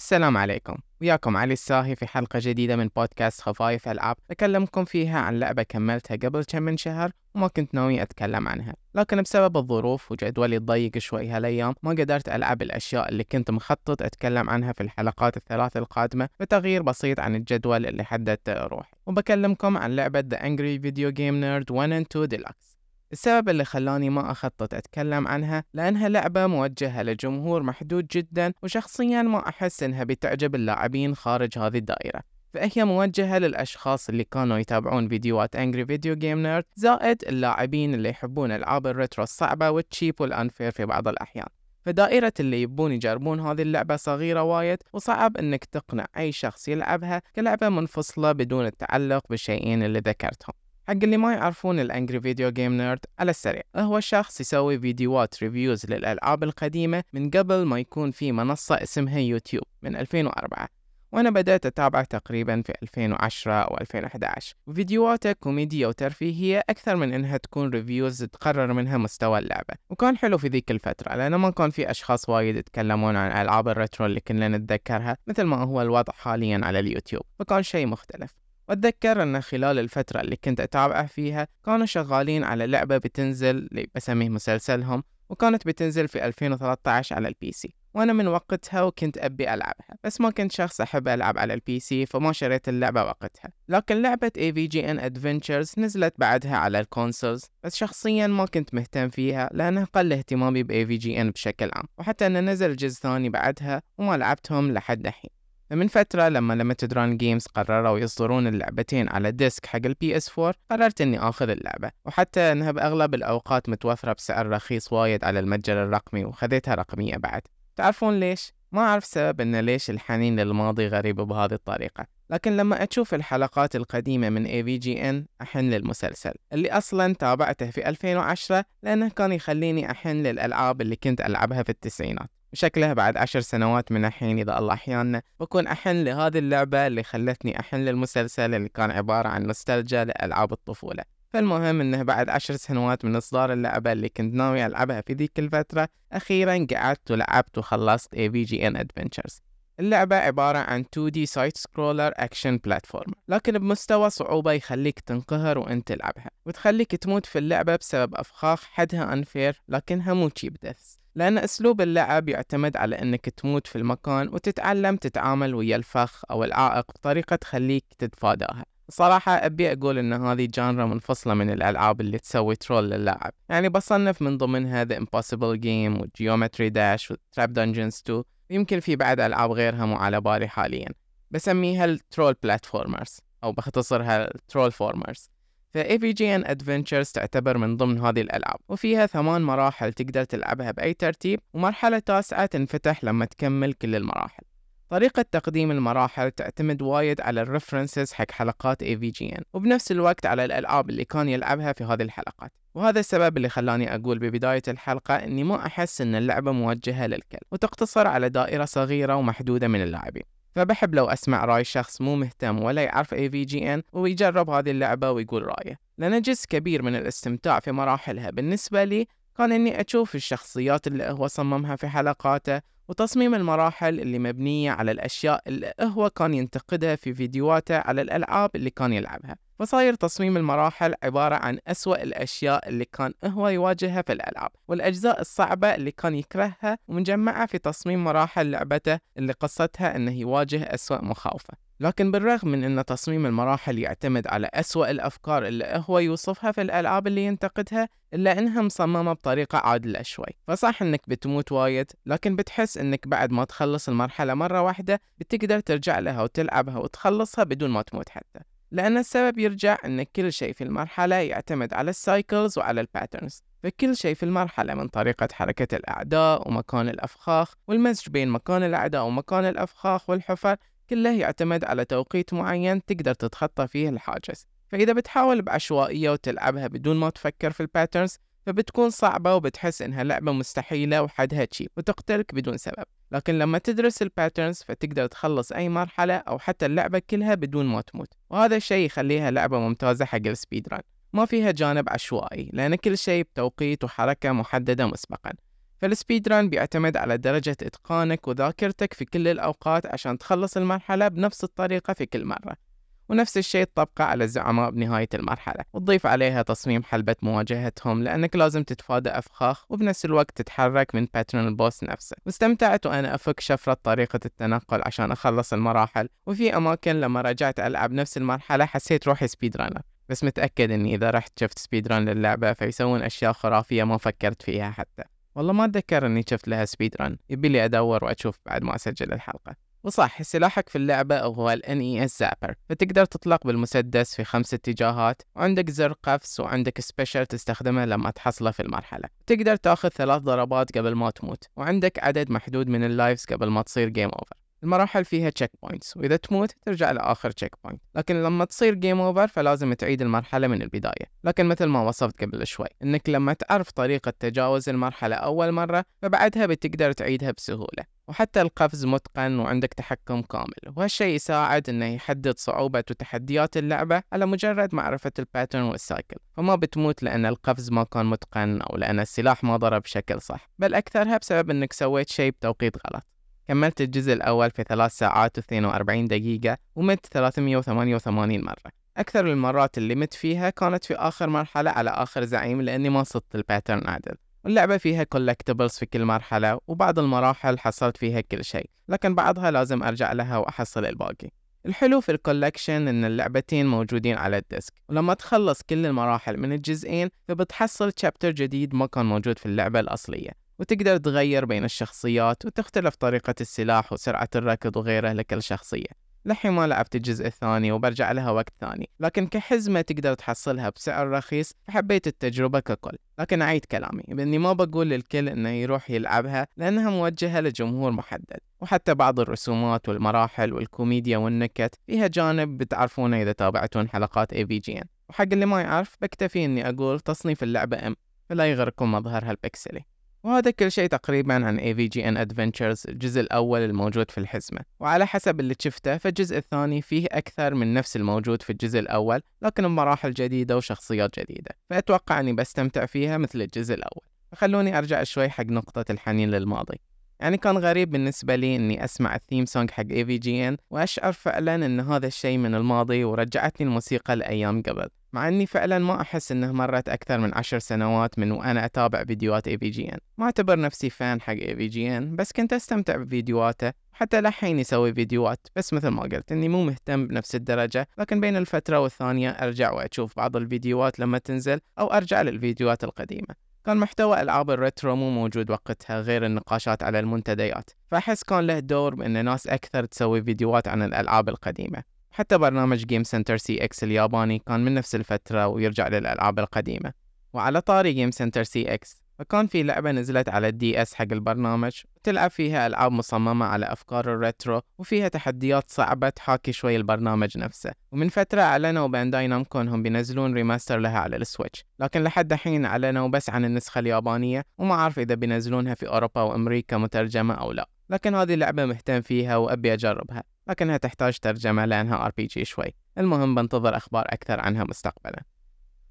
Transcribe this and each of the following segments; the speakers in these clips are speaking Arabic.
السلام عليكم. وياكم علي الساهي في حلقة جديدة من بودكاست خفايف ألعاب أكلمكم فيها عن لعبة كملتها قبل كم من شهر وما كنت ناوي أتكلم عنها. لكن بسبب الظروف وجدولي الضيق شوي هالأيام ما قدرت ألعب الأشياء اللي كنت مخطط أتكلم عنها في الحلقات الثلاث القادمة بتغيير بسيط عن الجدول اللي حددته أروح وبكلمكم عن لعبة The Angry Video Game Nerd 1 and 2 Deluxe. السبب اللي خلاني ما أخطط أتكلم عنها لأنها لعبة موجهة لجمهور محدود جدا وشخصيا ما أحس إنها بتعجب اللاعبين خارج هذه الدائرة. فهي موجهة للأشخاص اللي كانوا يتابعون فيديوهات Angry Video Game Nerd زائد اللاعبين اللي يحبون ألعاب ال retro الصعبة وال cheap وال unfair في بعض الأحيان. فدائرة اللي يبون يجربون هذه اللعبة صغيرة وايد وصعب إنك تقنع أي شخص يلعبها كلعبة منفصلة بدون التعلق بالشيئين اللي ذكرتهم. حق اللي ما يعرفون ال Angry Video Game Nerd على السريع. هو شخص يسوي فيديوهات reviews للألعاب القديمة من قبل ما يكون في منصة اسمها يوتيوب من 2004 وأنا بدأت أتابعه تقريبا في 2010 أو 2011 وفيديوهاته كوميدية وترفيهية أكثر من إنها تكون reviews تقرر منها مستوى اللعبة. وكان حلو في ذيك الفترة لأنه ما كان في أشخاص وايد يتكلمون عن ألعاب ال retro اللي كنا نتذكرها مثل ما هو الوضع حاليا على اليوتيوب فكان شيء مختلف. وأتذكر إن خلال الفترة اللي كنت اتابعه فيها كانوا شغالين على لعبة بتنزل اللي بسميه مسلسلهم وكانت بتنزل في 2013 على ال PC وأنا من وقتها وكنت أبي ألعبها بس ما كنت شخص أحب ألعب على ال PC فما شريت اللعبة وقتها. لكن لعبة AVGN Adventures نزلت بعدها على ال consoles بس شخصيا ما كنت مهتم فيها لأنه قل اهتمامي ب AVGN بشكل عام وحتى إنه نزل جزء ثاني بعدها وما لعبتهم لحد الحين. فمن فترة لما Limited Run Games قرروا يصدرون اللعبتين على disc حق ال PS 4 قررت إني آخذ اللعبة وحتى أنها بأغلب الأوقات متوفرة بسعر رخيص وايد على المتجر الرقمي وخذيتها رقمية بعد تعرفون ليش؟ ما أعرف سبب إن ليش الحنين للماضي غريب بهذه الطريقة لكن لما أشوف الحلقات القديمة من AVGN أحن للمسلسل اللي أصلا تابعته في 2010 لأنه كان يخليني أحن للألعاب اللي كنت ألعبها في التسعينات وشكله بعد عشر سنوات من الحين إذا الله أحيانا بكون أحن لهذه اللعبة اللي خلتني أحن للمسلسل اللي كان عبارة عن نوستالجيا لألعاب الطفولة. فالمهم إنه بعد عشر سنوات من إصدار اللعبة اللي كنت ناوي ألعبها في ذيك الفترة أخيرا قعدت ولعبت وخلصت AVGN Adventures. اللعبة عبارة عن 2D side scroller action platform لكن بمستوى صعوبة يخليك تنقهر وأنت تلعبها وتخليك تموت في اللعبة بسبب أفخاخ حدها unfair لكنها مو cheap deaths لأن أسلوب اللعب يعتمد على أنك تموت في المكان وتتعلم تتعامل ويا الفخ أو العائق بطريقة تخليك تتفاداها. صراحة أبي أقول أن هذه genre منفصلة من الألعاب اللي تسوي troll للاعب يعني بصنف من ضمنها The Impossible Game و Geometry Dash و Trap Dungeons 2 يمكن في بعد ألعاب غيرها مو على بالي حاليا. بسميها ال troll platformers أو بختصرها ال trollformers ف AVGN Adventures تعتبر من ضمن هذه الألعاب وفيها ثمان مراحل تقدر تلعبها بأي ترتيب ومرحلة تاسعة تنفتح لما تكمل كل المراحل. طريقة تقديم المراحل تعتمد وايد على ال references حق حلقات AVGN وبنفس الوقت على الألعاب اللي كان يلعبها في هذه الحلقات. وهذا السبب اللي خلاني أقول ببداية الحلقة أني ما أحس أن اللعبة موجهة للكل وتقتصر على دائرة صغيرة ومحدودة من اللاعبين. فبحب لو أسمع رأي شخص مو مهتم ولا يعرف AVGN ويجرب هذه اللعبة ويقول رأيه. لأن جزء كبير من الاستمتاع في مراحلها. بالنسبة لي كان إني أشوف الشخصيات اللي هو صممها في حلقاته وتصميم المراحل اللي مبنية على الأشياء اللي هو كان ينتقدها في فيديوهاته على الألعاب اللي كان يلعبها. فصاير تصميم المراحل عبارة عن أسوأ الأشياء اللي كان هو يواجهها في الألعاب والأجزاء الصعبة اللي كان يكرهها ومجمعة في تصميم مراحل لعبته اللي قصتها أنه يواجه أسوأ مخاوفة. لكن بالرغم من أن تصميم المراحل يعتمد على أسوأ الأفكار اللي هو يوصفها في الألعاب اللي ينتقدها إلا أنها مصممة بطريقة عادلة شوي. فصح أنك بتموت وايد لكن بتحس أنك بعد ما تخلص المرحلة مرة واحدة بتقدر ترجع لها وتلعبها وتخلصها بدون ما تموت حتى. لأن السبب يرجع أن كل شيء في المرحلة يعتمد على ال cycles وعلى ال patterns فكل شيء في المرحلة من طريقة حركة الأعداء ومكان الأفخاخ والمزج بين مكان الأعداء ومكان الأفخاخ والحفر كله يعتمد على توقيت معين تقدر تتخطى فيه الحاجز. فإذا بتحاول بعشوائية وتلعبها بدون ما تفكر في ال patterns فبتكون صعبة وبتحس إنها لعبة مستحيلة وحدها cheap وتقتلك بدون سبب. لكن لما تدرس ال patterns فتقدر تخلص أي مرحلة أو حتى اللعبة كلها بدون ما تموت. وهذا الشيء يخليها لعبة ممتازة حق ال speed run ما فيها جانب عشوائي لأن كل شيء بتوقيت وحركة محددة مسبقا. فال speed run بيعتمد على درجة إتقانك وذاكرتك في كل الأوقات عشان تخلص المرحلة بنفس الطريقة في كل مرة. ونفس الشيء تطبقه على الزعماء بنهاية المرحلة وتضيف عليها تصميم حلبة مواجهتهم لأنك لازم تتفادى أفخاخ وبنفس الوقت تتحرك من pattern ال boss نفسه. واستمتعت وأنا أفك شفرة طريقة التنقل عشان أخلص المراحل وفي أماكن لما رجعت ألعب نفس المرحلة حسيت روحي speed runner بس متأكد إني إذا رحت شفت speed run للعبة فيسوون أشياء خرافية ما فكرت فيها حتى. والله ما أتذكر إني شفت لها speed run يبي لي أدور وأشوف بعد ما أسجل الحلقة. وصح سلاحك في اللعبة هو ال NES Zapper فتقدر تطلق بالمسدس في خمس اتجاهات وعندك زر قفز وعندك special تستخدمه لما تحصله في المرحلة. تقدر تاخذ ثلاث ضربات قبل ما تموت وعندك عدد محدود من ال lives قبل ما تصير game over المراحل فيها checkpoints وإذا تموت ترجع لآخر checkpoint لكن لما تصير game over فلازم تعيد المرحلة من البداية. لكن مثل ما وصفت قبل شوي إنك لما تعرف طريقة تجاوز المرحلة أول مرة فبعدها بتقدر تعيدها بسهولة. وحتى القفز متقن وعندك تحكم كامل وهالشيء يساعد إنه يحدد صعوبة وتحديات اللعبة على مجرد معرفة ال pattern وال cycle فما بتموت لأن القفز ما كان متقن أو لأن السلاح ما ضرب بشكل صح بل أكثرها بسبب أنك سويت شيء بتوقيت غلط. كملت الجزء الأول في ثلاث ساعات و42 دقيقة ومت 388 مرة. أكثر المرات اللي مت فيها كانت في آخر مرحلة على آخر زعيم لأني ما صدت ال pattern عدل واللعبة فيها collectibles في كل مرحلة وبعض المراحل حصلت فيها كل شيء لكن بعضها لازم أرجع لها وأحصل الباقي. الحلو في ال collection إن اللعبتين موجودين على ال disc ولما تخلص كل المراحل من الجزئين فبتحصل chapter جديد ما كان موجود في اللعبة الأصلية وتقدر تغير بين الشخصيات وتختلف طريقة السلاح وسرعة الركض وغيره لكل شخصية. لحين ما لعبت الجزء الثاني وبرجع لها وقت ثاني لكن كحزمة تقدر تحصلها بسعر رخيص فحبيت التجربة ككل. لكن أعيد كلامي بإني ما بقول للكل إنه يروح يلعبها لأنها موجهة لجمهور محدد. وحتى بعض الرسومات والمراحل والكوميديا والنكت فيها جانب بتعرفونه إذا تابعتون حلقات AVGN وحق اللي ما يعرف بكتفي إني أقول تصنيف اللعبة M فلا يغركم مظهرها البكسلي. وهذا كل شيء تقريبا عن AVGN Adventures الجزء الأول الموجود في الحزمة. وعلى حسب اللي شفته فالجزء الثاني فيه أكثر من نفس الموجود في الجزء الأول لكن بمراحل جديدة وشخصيات جديدة. فأتوقع أني بستمتع فيها مثل الجزء الأول. فخلوني أرجع شوي حق نقطة الحنين للماضي. يعني كان غريب بالنسبة لي إني أسمع ال theme song حق AVGN وأشعر فعلا إن هذا الشيء من الماضي ورجعتني الموسيقى لأيام قبل. مع إني فعلا ما أحس إنه مرت أكثر من عشر سنوات من وأنا أتابع فيديوهات AVGN ما أعتبر نفسي fan حق AVGN بس كنت أستمتع بفيديوهاته حتى لحين يسوي فيديوهات بس مثل ما قلت إني مو مهتم بنفس الدرجة لكن بين الفترة والثانية أرجع وأشوف بعض الفيديوهات لما تنزل أو أرجع للفيديوهات القديمة. كان محتوى ألعاب ال retro مو موجود وقتها غير النقاشات على المنتديات فأحس كان له دور بأن ناس أكثر تسوي فيديوهات عن الألعاب القديمة. حتى برنامج Game Center CX الياباني كان من نفس الفترة ويرجع للألعاب القديمة. وعلى طاري Game Center CX فكان في لعبة نزلت على ال DS حق البرنامج وتلعب فيها ألعاب مصممة على أفكار ال retro وفيها تحديات صعبة تحاكي شوي البرنامج نفسه. ومن فترة أعلنوا Bandai Namco إنهم بينزلون remaster لها على ال Switch. لكن لحد الحين أعلنوا بس عن النسخة اليابانية وما أعرف إذا بينزلونها في أوروبا وأمريكا مترجمة أو لا. لكن هذه اللعبة مهتم فيها وأبي أجربها. لكنها تحتاج ترجمة لأنها RPG شوي. المهم بنتظر أخبار أكثر عنها مستقبلا.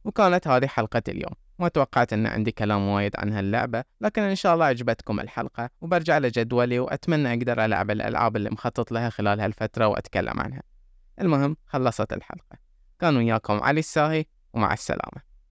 وكانت هذه حلقة اليوم. ما توقعت أن عندي كلام وايد عن هاللعبة لكن إن شاء الله عجبتكم الحلقة وبرجع لجدولي وأتمنى أقدر ألعب الألعاب اللي مخطط لها خلال هالفترة وأتكلم عنها. المهم خلصت الحلقة. كان وياكم علي الساهي ومع السلامة.